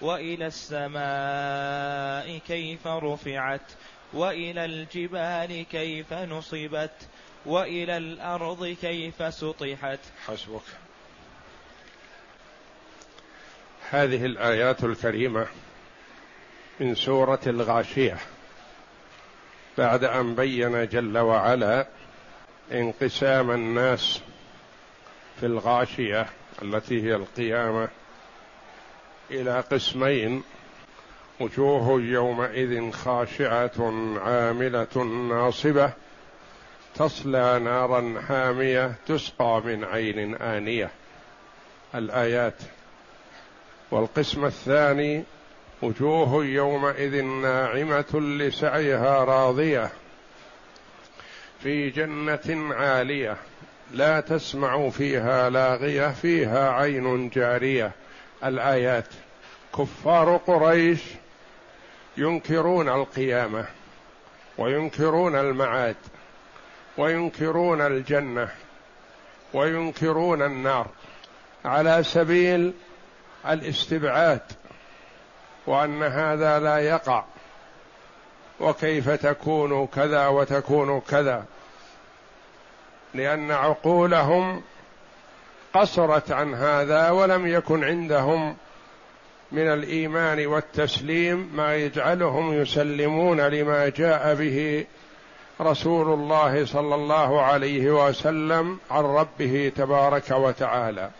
وإلى السماء كيف رفعت وإلى الجبال كيف نصبت وإلى الأرض كيف سطحت. حسبك. هذه الآيات الكريمة من سورة الغاشية بعد أن بين جل وعلا انقسام الناس في الغاشية التي هي القيامة. إلى قسمين. وجوه يومئذ خاشعة عاملة ناصبة. تصلى نارا حامية تسقى من عين آنية. الآيات. والقسم الثاني. وجوه يومئذ ناعمة لسعيها راضية. في جنة عالية. لا تسمع فيها لاغية. فيها عين جارية. الآيات. كفار قريش ينكرون القيامة وينكرون المعاد وينكرون الجنة وينكرون النار على سبيل الاستبعاد وأن هذا لا يقع. وكيف تكون كذا وتكون كذا؟ لأن عقولهم قصرت عن هذا ولم يكن عندهم من الإيمان والتسليم ما يجعلهم يسلمون لما جاء به رسول الله صلى الله عليه وسلم عن ربه تبارك وتعالى.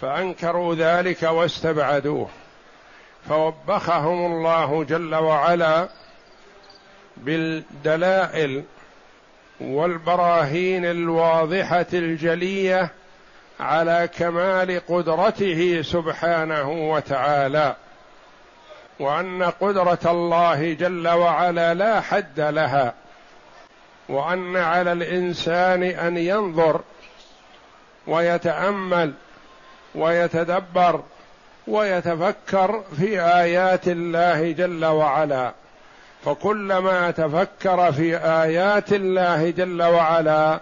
فأنكروا ذلك واستبعدوه. فوبخهم الله جل وعلا بالدلائل والبراهين الواضحة الجلية على كمال قدرته سبحانه وتعالى. وأن قدرة الله جل وعلا لا حد لها. وأن على الإنسان أن ينظر ويتأمل ويتدبر ويتفكر في آيات الله جل وعلا. فكلما تفكر في آيات الله جل وعلا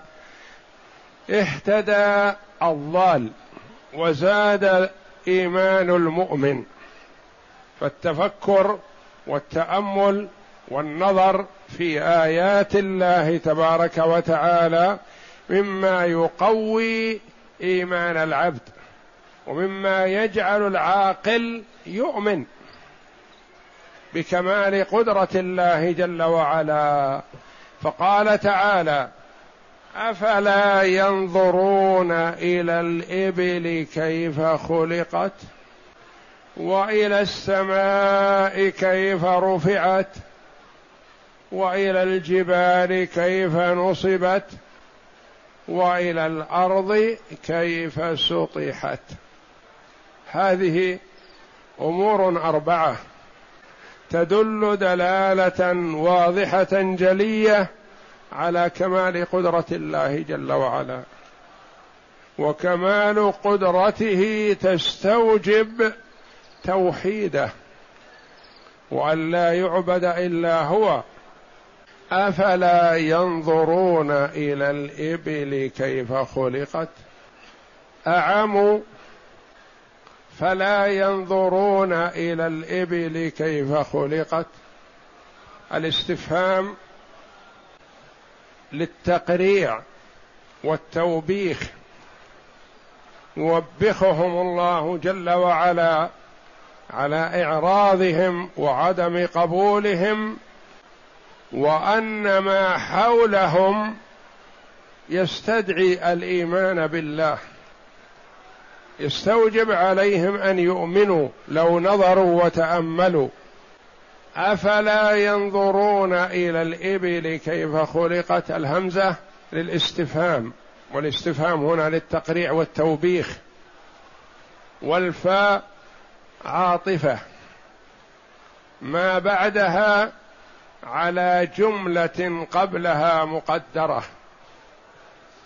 اهتدى الضال وزاد إيمان المؤمن. فالتفكر والتأمل والنظر في آيات الله تبارك وتعالى مما يقوي إيمان العبد ومما يجعل العاقل يؤمن. بكمال قدرة الله جل وعلا. فقال تعالى أفلا ينظرون إلى الإبل كيف خلقت وإلى السماء كيف رفعت وإلى الجبال كيف نصبت وإلى الأرض كيف سطحت. هذه أمور أربعة. تدل دلالة واضحة جلية على كمال قدرة الله جل وعلا. وكمال قدرته تستوجب توحيده. وأن لا يعبد إلا هو. أفلا ينظرون إلى الإبل كيف خلقت؟ اعموا فلا ينظرون إلى الإبل كيف خلقت. الاستفهام للتقريع والتوبيخ. يوبخهم الله جل وعلا على إعراضهم وعدم قبولهم وأن ما حولهم يستدعي الإيمان بالله. يستوجب عليهم أن يؤمنوا لو نظروا وتأملوا. أفلا ينظرون إلى الإبل كيف خلقت الهمزة للاستفهام والاستفهام هنا للتقريع والتوبيخ. والفاء عاطفة. ما بعدها على جملة قبلها مقدرة.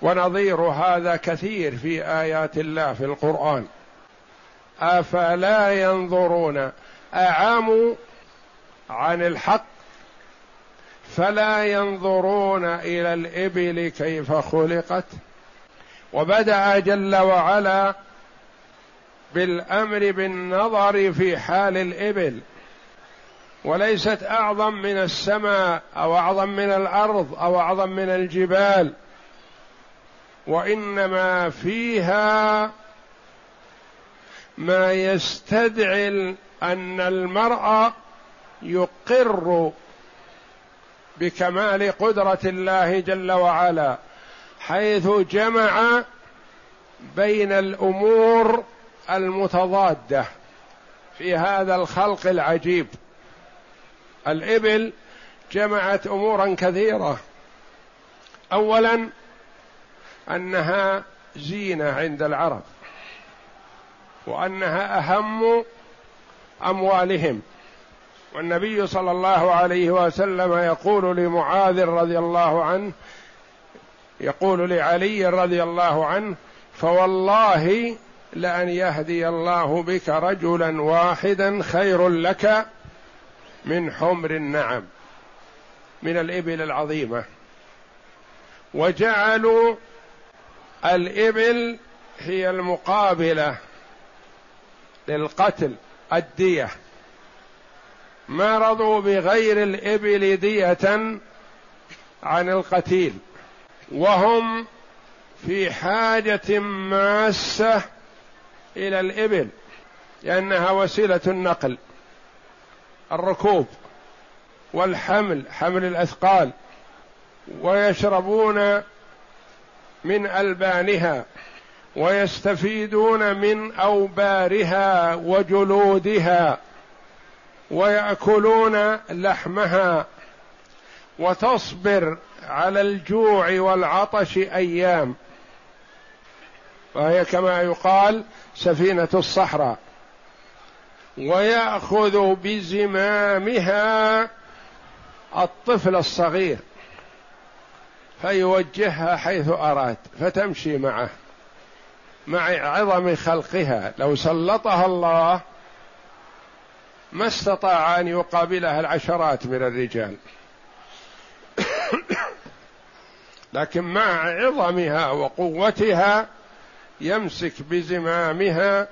ونظير هذا كثير في آيات الله في القرآن. أفلا ينظرون اعاموا عن الحق؟ فلا ينظرون إلى الإبل كيف خلقت؟ وبدأ جل وعلا بالأمر بالنظر في حال الإبل. وليست أعظم من السماء أو أعظم من الأرض أو أعظم من الجبال. وإنما فيها ما يستدعي أن المرء يقر بكمال قدرة الله جل وعلا حيث جمع بين الأمور المتضادة. في هذا الخلق العجيب. الإبل جمعت أمورا كثيرة. اولا أنها زينة عند العرب وأنها أهم أموالهم. والنبي صلى الله عليه وسلم يقول لمعاذ رضي الله عنه يقول لعلي رضي الله عنه فوالله لأن يهدي الله بك رجلا واحدا خير لك من حمر النعم من الإبل العظيمة. وجعلوا الإبل هي المقابلة للقتل الدية. ما رضوا بغير الإبل دية عن القتيل. وهم في حاجة ماسة إلى الإبل لأنها وسيلة النقل الركوب والحمل حمل الأثقال. ويشربون من ألبانها ويستفيدون من أوبارها وجلودها ويأكلون لحمها وتصبر على الجوع والعطش أيام. وهي كما يقال سفينة الصحراء. ويأخذ بزمامها الطفل الصغير. فيوجهها حيث أراد فتمشي معه مع عظم خلقها لو سلطها الله ما استطاع أن يقابلها العشرات من الرجال لكن مع عظمها وقوتها يمسك بزمامها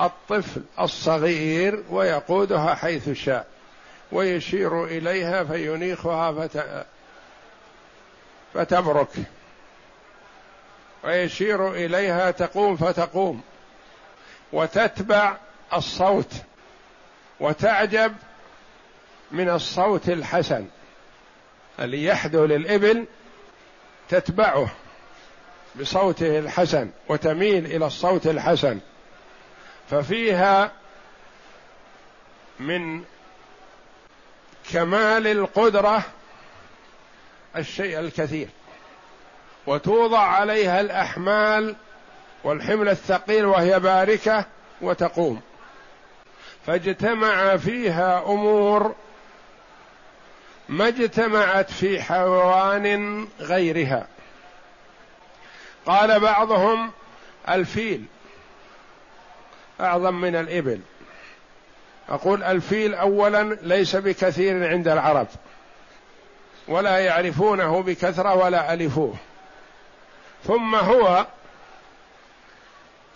الطفل الصغير ويقودها حيث شاء ويشير إليها فينيخها. فتبرك ويشير إليها تقوم فتقوم وتتبع الصوت وتعجب من الصوت الحسن اللي يحدو للإبل تتبعه بصوته الحسن وتميل إلى الصوت الحسن ففيها من كمال القدرة الشيء الكثير. وتوضع عليها الأحمال والحمل الثقيل وهي باركة وتقوم. فاجتمع فيها أمور ما اجتمعت في حيوان غيرها. قال بعضهم الفيل أعظم من الإبل. أقول الفيل اولا ليس بكثير عند العرب. ولا يعرفونه بكثرة ولا ألفوه. ثم هو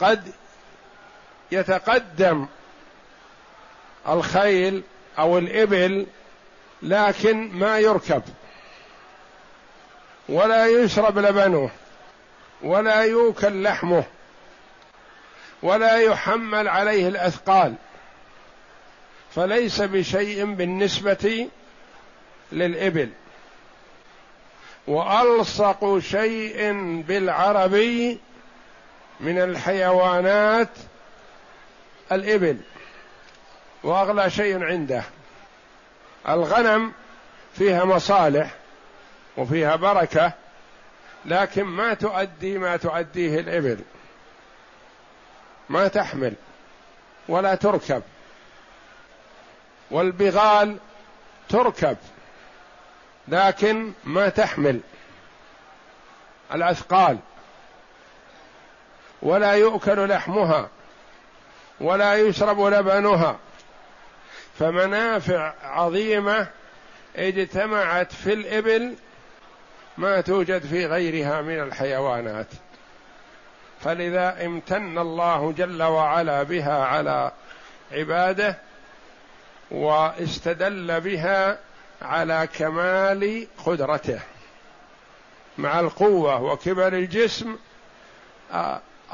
قد يتقدم الخيل أو الإبل لكن ما يركب ولا يشرب لبنه ولا يوكل لحمه ولا يحمل عليه الأثقال. فليس بشيء بالنسبة للإبل. وألصق شيء بالعربي من الحيوانات الإبل وأغلى شيء عنده. الغنم فيها مصالح وفيها بركة لكن ما تؤدي ما تؤديه الإبل. ما تحمل ولا تركب والبغال تركب. لكن ما تحمل الأثقال. ولا يؤكل لحمها ولا يشرب لبنها. فمنافع عظيمة اجتمعت في الإبل ما توجد في غيرها من الحيوانات. فلذا امتن الله جل وعلا بها على عباده واستدل بها على كمال قدرته مع القوة وكبر الجسم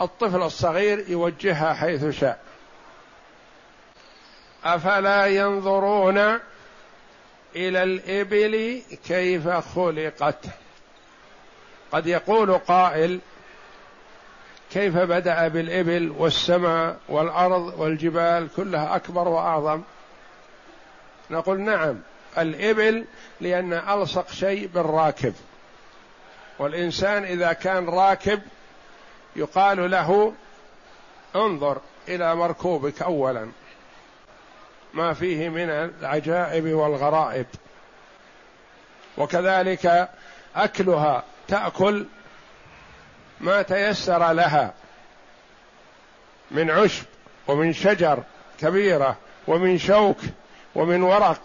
الطفل الصغير يوجهها حيث شاء. أفلا ينظرون إلى الإبل كيف خلقت؟ قد يقول قائل كيف بدأ بالإبل والسماء والأرض والجبال كلها أكبر وأعظم؟ نقول نعم. الإبل لأن ألصق شيء بالراكب. والإنسان إذا كان راكب يقال له انظر إلى مركوبك اولا. ما فيه من العجائب والغرائب. وكذلك أكلها تأكل ما تيسر لها من عشب ومن شجر كبيرة ومن شوك ومن ورق.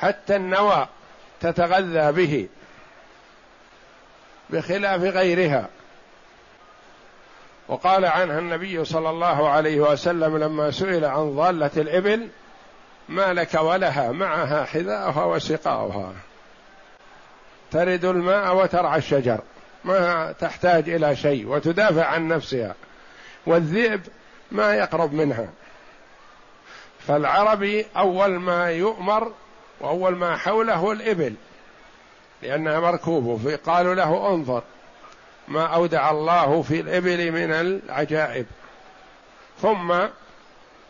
حتى النوى تتغذى به بخلاف غيرها. وقال عنها النبي صلى الله عليه وسلم لما سئل عن ضالة الإبل ما لك ولها معها حذاؤها وسقاؤها. ترد الماء وترعى الشجر. ما تحتاج إلى شيء وتدافع عن نفسها. والذئب ما يقرب منها. فالعربي أول ما يؤمر وأول ما حوله الإبل لأنها مركوبة قالوا له انظر ما أودع الله في الإبل من العجائب. ثم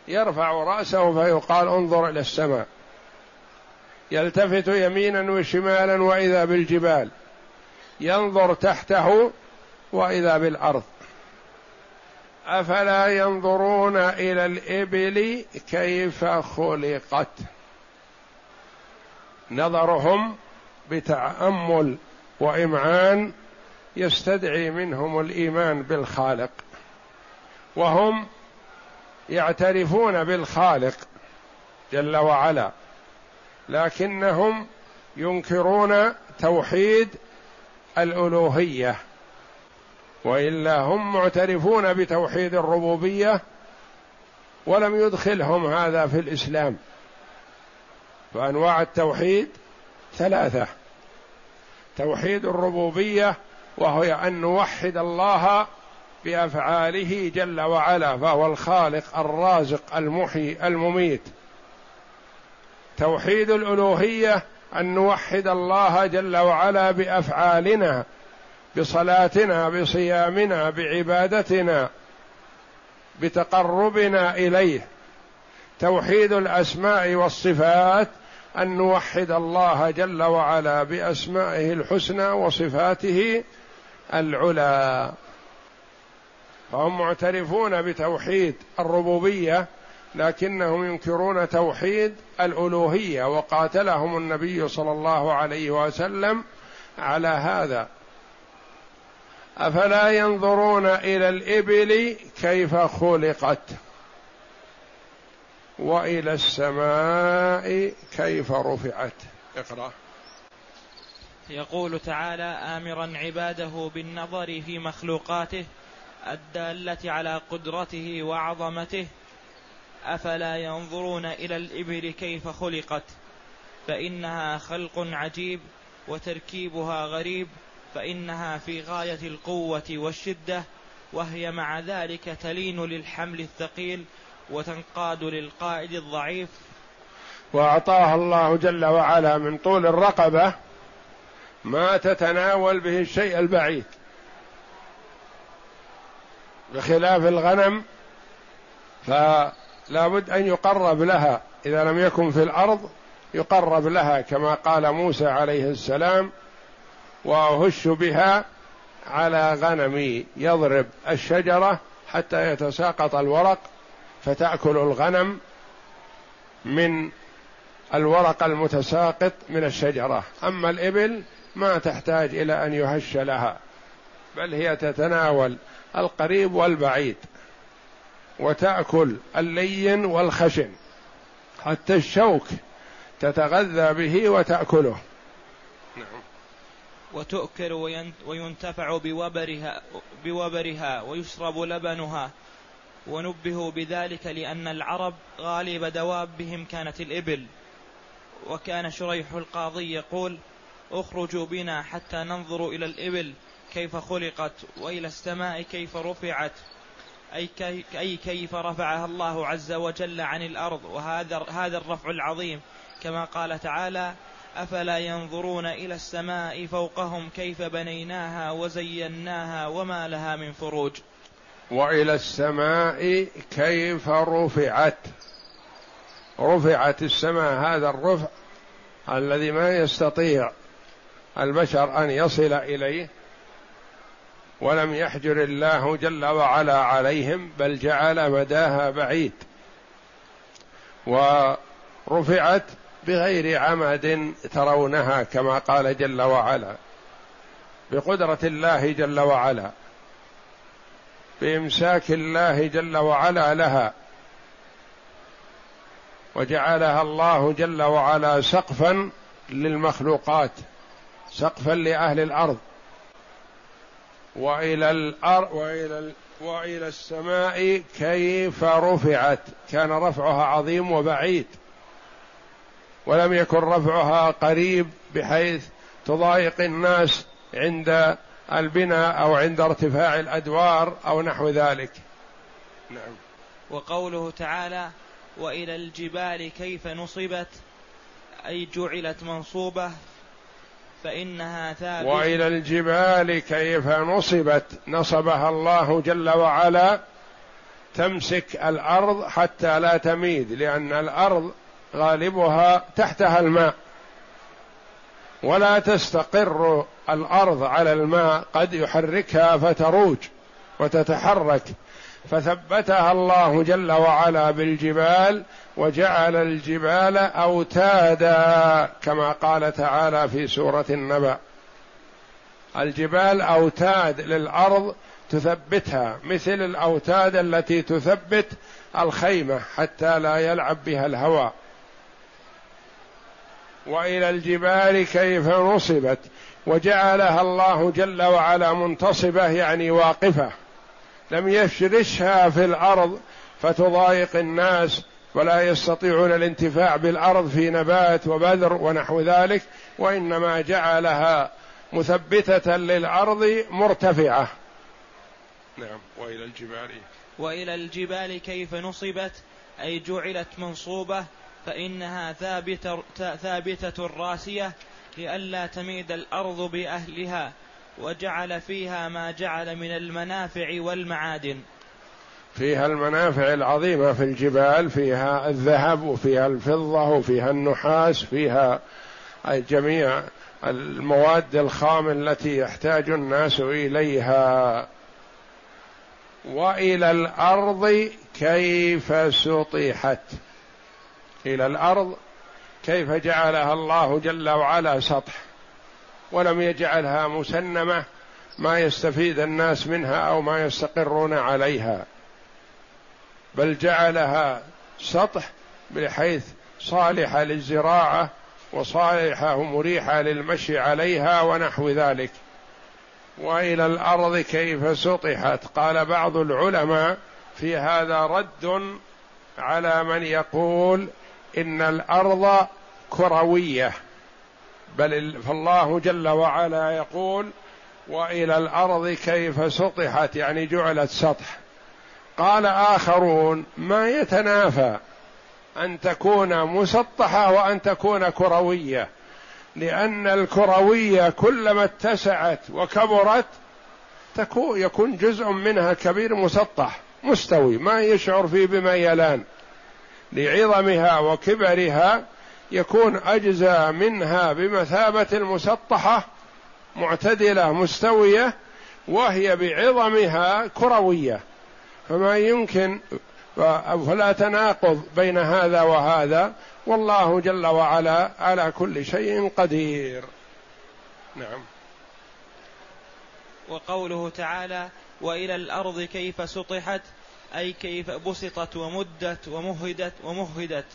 يرفع رأسه فيقال انظر إلى السماء. يلتفت يمينا وشمالا وإذا بالجبال. ينظر تحته وإذا بالأرض. أفلا ينظرون إلى الإبل كيف خلقت؟ نظرهم بتأمل وإمعان يستدعي منهم الإيمان بالخالق وهم يعترفون بالخالق جل وعلا لكنهم ينكرون توحيد الألوهية وإلا هم معترفون بتوحيد الربوبية ولم يدخلهم هذا في الإسلام. فأنواع التوحيد ثلاثة. توحيد الربوبية وهو أن نوحد الله بأفعاله جل وعلا فهو الخالق الرازق المحيي المميت. توحيد الألوهية أن نوحد الله جل وعلا بأفعالنا بصلاتنا بصيامنا بعبادتنا بتقربنا إليه. توحيد الأسماء والصفات أن نوحد الله جل وعلا بأسمائه الحسنى وصفاته العلا فهم معترفون بتوحيد الربوبية لكنهم ينكرون توحيد الألوهية وقاتلهم النبي صلى الله عليه وسلم على هذا. أفلا ينظرون إلى الإبل كيف خلقت؟ وإلى السماء كيف رفعت. اقرأ. يقول تعالى امرا عباده بالنظر في مخلوقاته الدالة على قدرته وعظمته. أفلا ينظرون إلى الإبل كيف خلقت؟ فإنها خلق عجيب وتركيبها غريب. فإنها في غاية القوة والشدة وهي مع ذلك تلين للحمل الثقيل وتنقاد للقائد الضعيف. وأعطاها الله جل وعلا من طول الرقبة ما تتناول به الشيء البعيد. بخلاف الغنم فلا بد أن يقرب لها. إذا لم يكن في الأرض يقرب لها كما قال موسى عليه السلام وأهش بها على غنمي يضرب الشجرة حتى يتساقط الورق فتأكل الغنم من الورق المتساقط من الشجرة. أما الإبل ما تحتاج إلى أن يهش لها بل هي تتناول القريب والبعيد وتأكل اللين والخشن. حتى الشوك تتغذى به وتأكله. نعم. وتؤكل وينتفع بوبرها بوبرها ويشرب لبنها. ونبهوا بذلك لأن العرب غالب دوابهم كانت الإبل. وكان شريح القاضي يقول اخرجوا بنا حتى ننظر إلى الإبل كيف خلقت وإلى السماء كيف رفعت أي, كي أي كيف رفعها الله عز وجل عن الأرض. وهذا هذا الرفع العظيم. كما قال تعالى أفلا ينظرون إلى السماء فوقهم كيف بنيناها وزيناها وما لها من فروج. وإلى السماء كيف رفعت؟ رفعت السماء هذا الرفع الذي ما يستطيع البشر أن يصل إليه ولم يحجر الله جل وعلا عليهم بل جعل مداها بعيد. ورفعت بغير عمد ترونها كما قال جل وعلا بقدرة الله جل وعلا. بامساك الله جل وعلا لها وجعلها الله جل وعلا سقفا للمخلوقات سقفا لأهل الأرض. وإلى الأرض وإلى وإلى السماء كيف رفعت. كان رفعها عظيم وبعيد. ولم يكن رفعها قريب بحيث تضايق الناس عند البناء أو عند ارتفاع الأدوار أو نحو ذلك. نعم. وقوله تعالى وإلى الجبال كيف نصبت أي جعلت منصوبة فإنها ثابته وإلى الجبال كيف نصبت نصبها الله جل وعلا تمسك الأرض حتى لا تميد لأن الأرض غالبها تحتها الماء. ولا تستقر الأرض على الماء قد يحركها فتروج وتتحرك. فثبتها الله جل وعلا بالجبال وجعل الجبال أوتادا كما قال تعالى في سورة النبأ. الجبال أوتاد للأرض تثبتها مثل الأوتاد التي تثبت الخيمة حتى لا يلعب بها الهواء. وإلى الجبال كيف نصبت وجعلها الله جل وعلا منتصبة يعني واقفة. لم يفرشها في الأرض فتضايق الناس ولا يستطيعون الانتفاع بالأرض في نبات وبذر ونحو ذلك وإنما جعلها مثبتة للأرض مرتفعة. نعم وإلى الجبال. وإلى الجبال كيف نصبت أي جعلت منصوبة فإنها ثابتة, ثابتة راسية لئلا تميد الأرض بأهلها وجعل فيها ما جعل من المنافع والمعادن. فيها المنافع العظيمة في الجبال فيها الذهب وفيها الفضة وفيها النحاس فيها جميع المواد الخام التي يحتاج الناس إليها. وإلى الأرض كيف سطحت؟ إلى الأرض كيف جعلها الله جل وعلا سطح ولم يجعلها مسنمة ما يستفيد الناس منها أو ما يستقرون عليها بل جعلها سطح بحيث صالحه للزراعة وصالحة مريحة للمشي عليها ونحو ذلك. وإلى الأرض كيف سطحت؟ قال بعض العلماء في هذا رد على من يقول إن الأرض كروية. بل فالله جل وعلا يقول وإلى الأرض كيف سطحت؟ يعني جعلت سطح. قال آخرون ما يتنافى أن تكون مسطحة وأن تكون كروية. لأن الكروية كلما اتسعت وكبرت يكون جزء منها كبير مسطح مستوي ما يشعر فيه بميلان. لعظمها وكبرها يكون أجزى منها بمثابة المسطحه معتدلة مستوية وهي بعظمها كروية. فما يمكن فلا تناقض بين هذا وهذا والله جل وعلا على كل شيء قدير. نعم. وقوله تعالى وإلى الأرض كيف سطحت؟ أي كيف بسطت ومدت ومهدت ومهدت.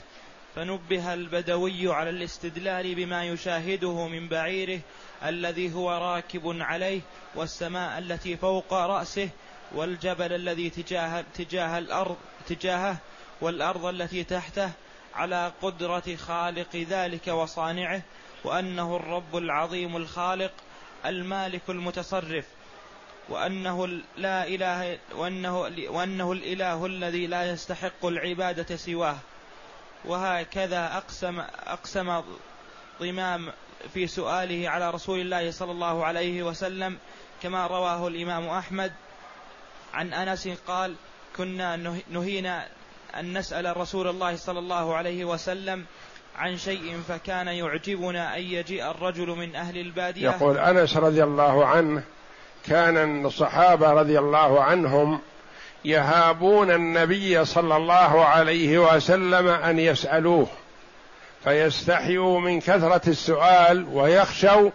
فنبه البدوي على الاستدلال بما يشاهده من بعيره الذي هو راكب عليه والسماء التي فوق رأسه والجبل الذي تجاه تجاه الأرض تجاهه والأرض التي تحته على قدرة خالق ذلك وصانعه وأنه الرب العظيم الخالق المالك المتصرف. وأنه لا إله وأنه, وأنه الإله الذي لا يستحق العبادة سواه. وهكذا أقسم أقسم ضمام في سؤاله على رسول الله صلى الله عليه وسلم كما رواه الإمام أحمد. عن أنس قال كنا نهينا أن نسأل رسول الله صلى الله عليه وسلم عن شيء فكان يعجبنا أن يجيء الرجل من أهل البادية. يقول أنس رضي الله عنه كان الصحابة رضي الله عنهم يهابون النبي صلى الله عليه وسلم أن يسألوه فيستحيوا من كثرة السؤال ويخشوا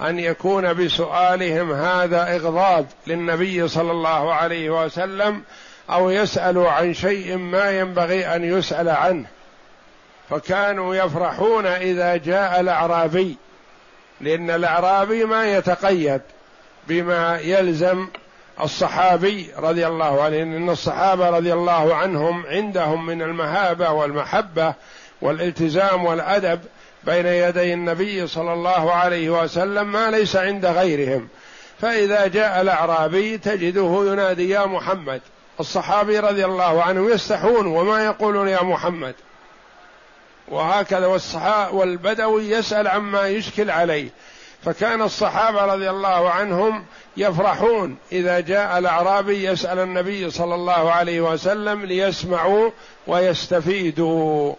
أن يكون بسؤالهم هذا إغضاض للنبي صلى الله عليه وسلم أو يسألوا عن شيء ما ينبغي أن يسأل عنه. فكانوا يفرحون إذا جاء الأعرابي لأن الأعرابي ما يتقيد. بما يلزم الصحابي رضي الله عنه ان الصحابة رضي الله عنهم عندهم من المهابة والمحبة والالتزام والأدب بين يدي النبي صلى الله عليه وسلم ما ليس عند غيرهم. فإذا جاء الأعرابي تجده ينادي يا محمد. الصحابي رضي الله عنه يستحون وما يقولون يا محمد. وهكذا والبدوي يسأل عما يشكل عليه. فكان الصحابة رضي الله عنهم يفرحون إذا جاء الأعرابي يسأل النبي صلى الله عليه وسلم ليسمعوا ويستفيدوا.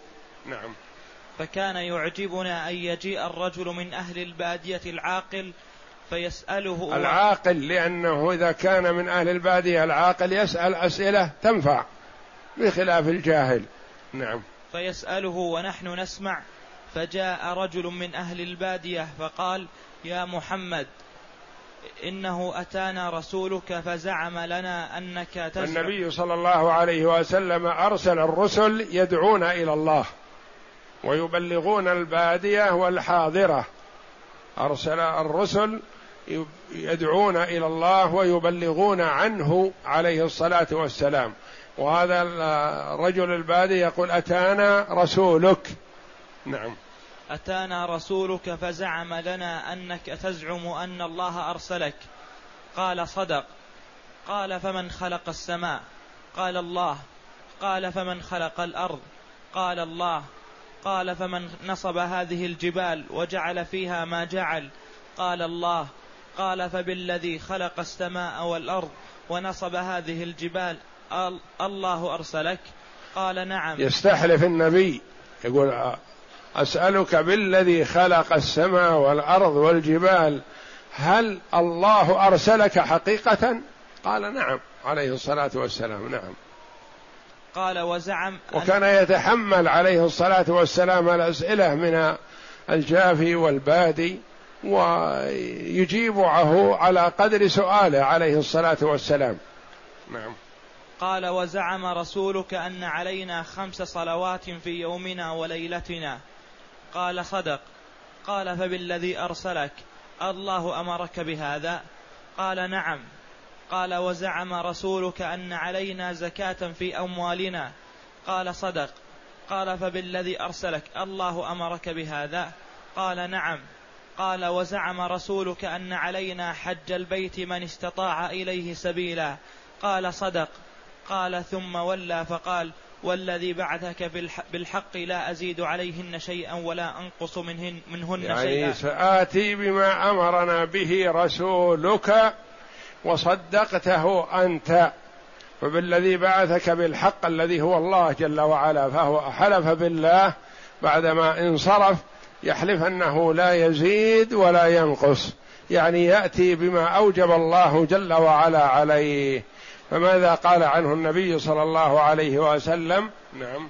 نعم. فكان يعجبنا أن يجيء الرجل من أهل البادية العاقل فيسأله العاقل لأنه إذا كان من أهل البادية العاقل يسأل أسئلة تنفع بخلاف الجاهل. نعم. فيسأله ونحن نسمع فجاء رجل من أهل البادية فقال يا محمد إنه أتانا رسولك فزعم لنا أنك تزعم. النبي صلى الله عليه وسلم أرسل الرسل يدعون إلى الله ويبلغون البادية والحاضرة. أرسل الرسل يدعون إلى الله ويبلغون عنه عليه الصلاة والسلام. وهذا الرجل البادي يقول أتانا رسولك. نعم. أتانا رسولك فزعم لنا أنك تزعم أن الله أرسلك. قال صدق. قال فمن خلق السماء؟ قال الله. قال فمن خلق الأرض؟ قال الله. قال فمن نصب هذه الجبال وجعل فيها ما جعل؟ قال الله. قال فبالذي خلق السماء والأرض ونصب هذه الجبال الله أرسلك؟ قال نعم. يستحلف النبي يقول أسألك بالذي خلق السماء والأرض والجبال هل الله أرسلك حقيقة؟ قال نعم عليه الصلاة والسلام نعم. قال وزعم وكان يتحمل عليه الصلاة والسلام الأسئلة من الجافي والبادي ويجيبه على قدر سؤاله عليه الصلاة والسلام. نعم. قال وزعم رسولك أن علينا خمس صلوات في يومنا وليلتنا. قال صدق. قال فبالذي أرسلك؟ الله أمرك بهذا؟ قال نعم. قال وزعم رسولك أن علينا زكاة في أموالنا. قال صدق. قال فبالذي أرسلك؟ الله أمرك بهذا؟ قال نعم. قال وزعم رسولك أن علينا حج البيت من استطاع إليه سبيلا. قال صدق. قال ثم ولى فقال والذي بعثك بالحق لا أزيد عليهن شيئا ولا أنقص منهن, منهن يعني شيئا. يعني سآتي بما أمرنا به رسولك وصدقته أنت. وبالذي بعثك بالحق الذي هو الله جل وعلا فهو حلف بالله بعدما انصرف يحلف أنه لا يزيد ولا ينقص. يعني يأتي بما أوجب الله جل وعلا عليه. فماذا قال عنه النبي صلى الله عليه وسلم؟ نعم.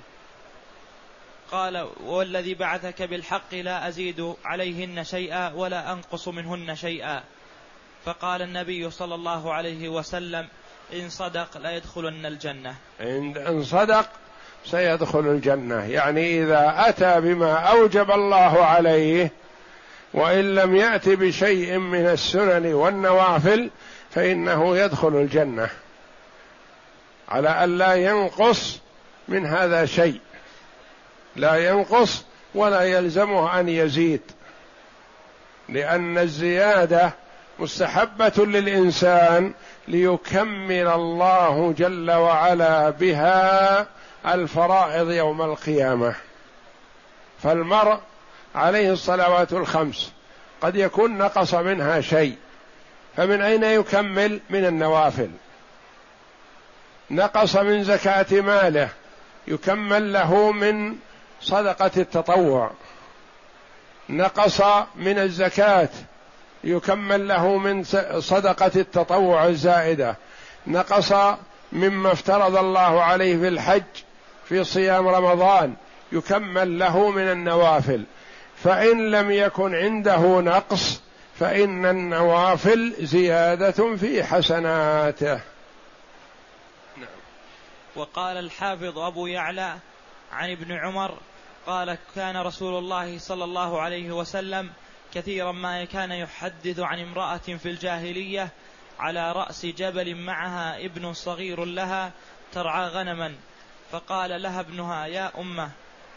قال والذي بعثك بالحق لا أزيد عليهن شيئا ولا أنقص منهن شيئا. فقال النبي صلى الله عليه وسلم إن صدق لا يدخلن الجنة إن صدق سيدخل الجنة. يعني إذا أتى بما أوجب الله عليه وإن لم يأت بشيء من السنن والنوافل فإنه يدخل الجنة. على أن لا ينقص من هذا شيء. لا ينقص ولا يلزمه أن يزيد. لأن الزيادة مستحبة للإنسان ليكمل الله جل وعلا بها الفرائض يوم القيامة. فالمرء عليه الصلوات الخمس قد يكون نقص منها شيء. فمن أين يكمل؟ من النوافل. نقص من زكاة ماله يكمل له من صدقة التطوع. نقص من الزكاة يكمل له من صدقة التطوع الزائدة. نقص مما افترض الله عليه في الحج في صيام رمضان يكمل له من النوافل. فإن لم يكن عنده نقص فإن النوافل زيادة في حسناته. وقال الحافظ أبو يعلى عن ابن عمر قال كان رسول الله صلى الله عليه وسلم كثيرا ما كان يحدث عن امرأة في الجاهلية على رأس جبل معها ابن صغير لها ترعى غنما. فقال لها ابنها يا أمة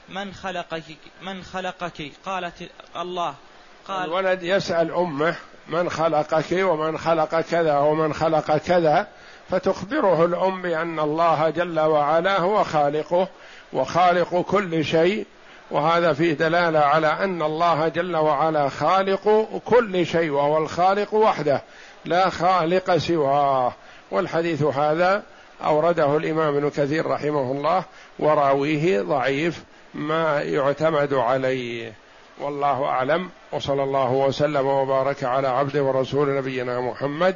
من خلقك من خلقك؟ قالت الله. قال الولد يسأل أمه من خلقك؟ ومن خلق كذا؟ ومن خلق كذا؟ فتخبره الأم بأن الله جل وعلا هو خالقه وخالق كل شيء وهذا فيه دلالة على أن الله جل وعلا خالق كل شيء وهو الخالق وحده لا خالق سواه. والحديث هذا أورده الإمام ابن كثير رحمه الله وراويه ضعيف ما يعتمد عليه. والله أعلم وصلى الله وسلم وبارك على عبده ورسول نبينا محمد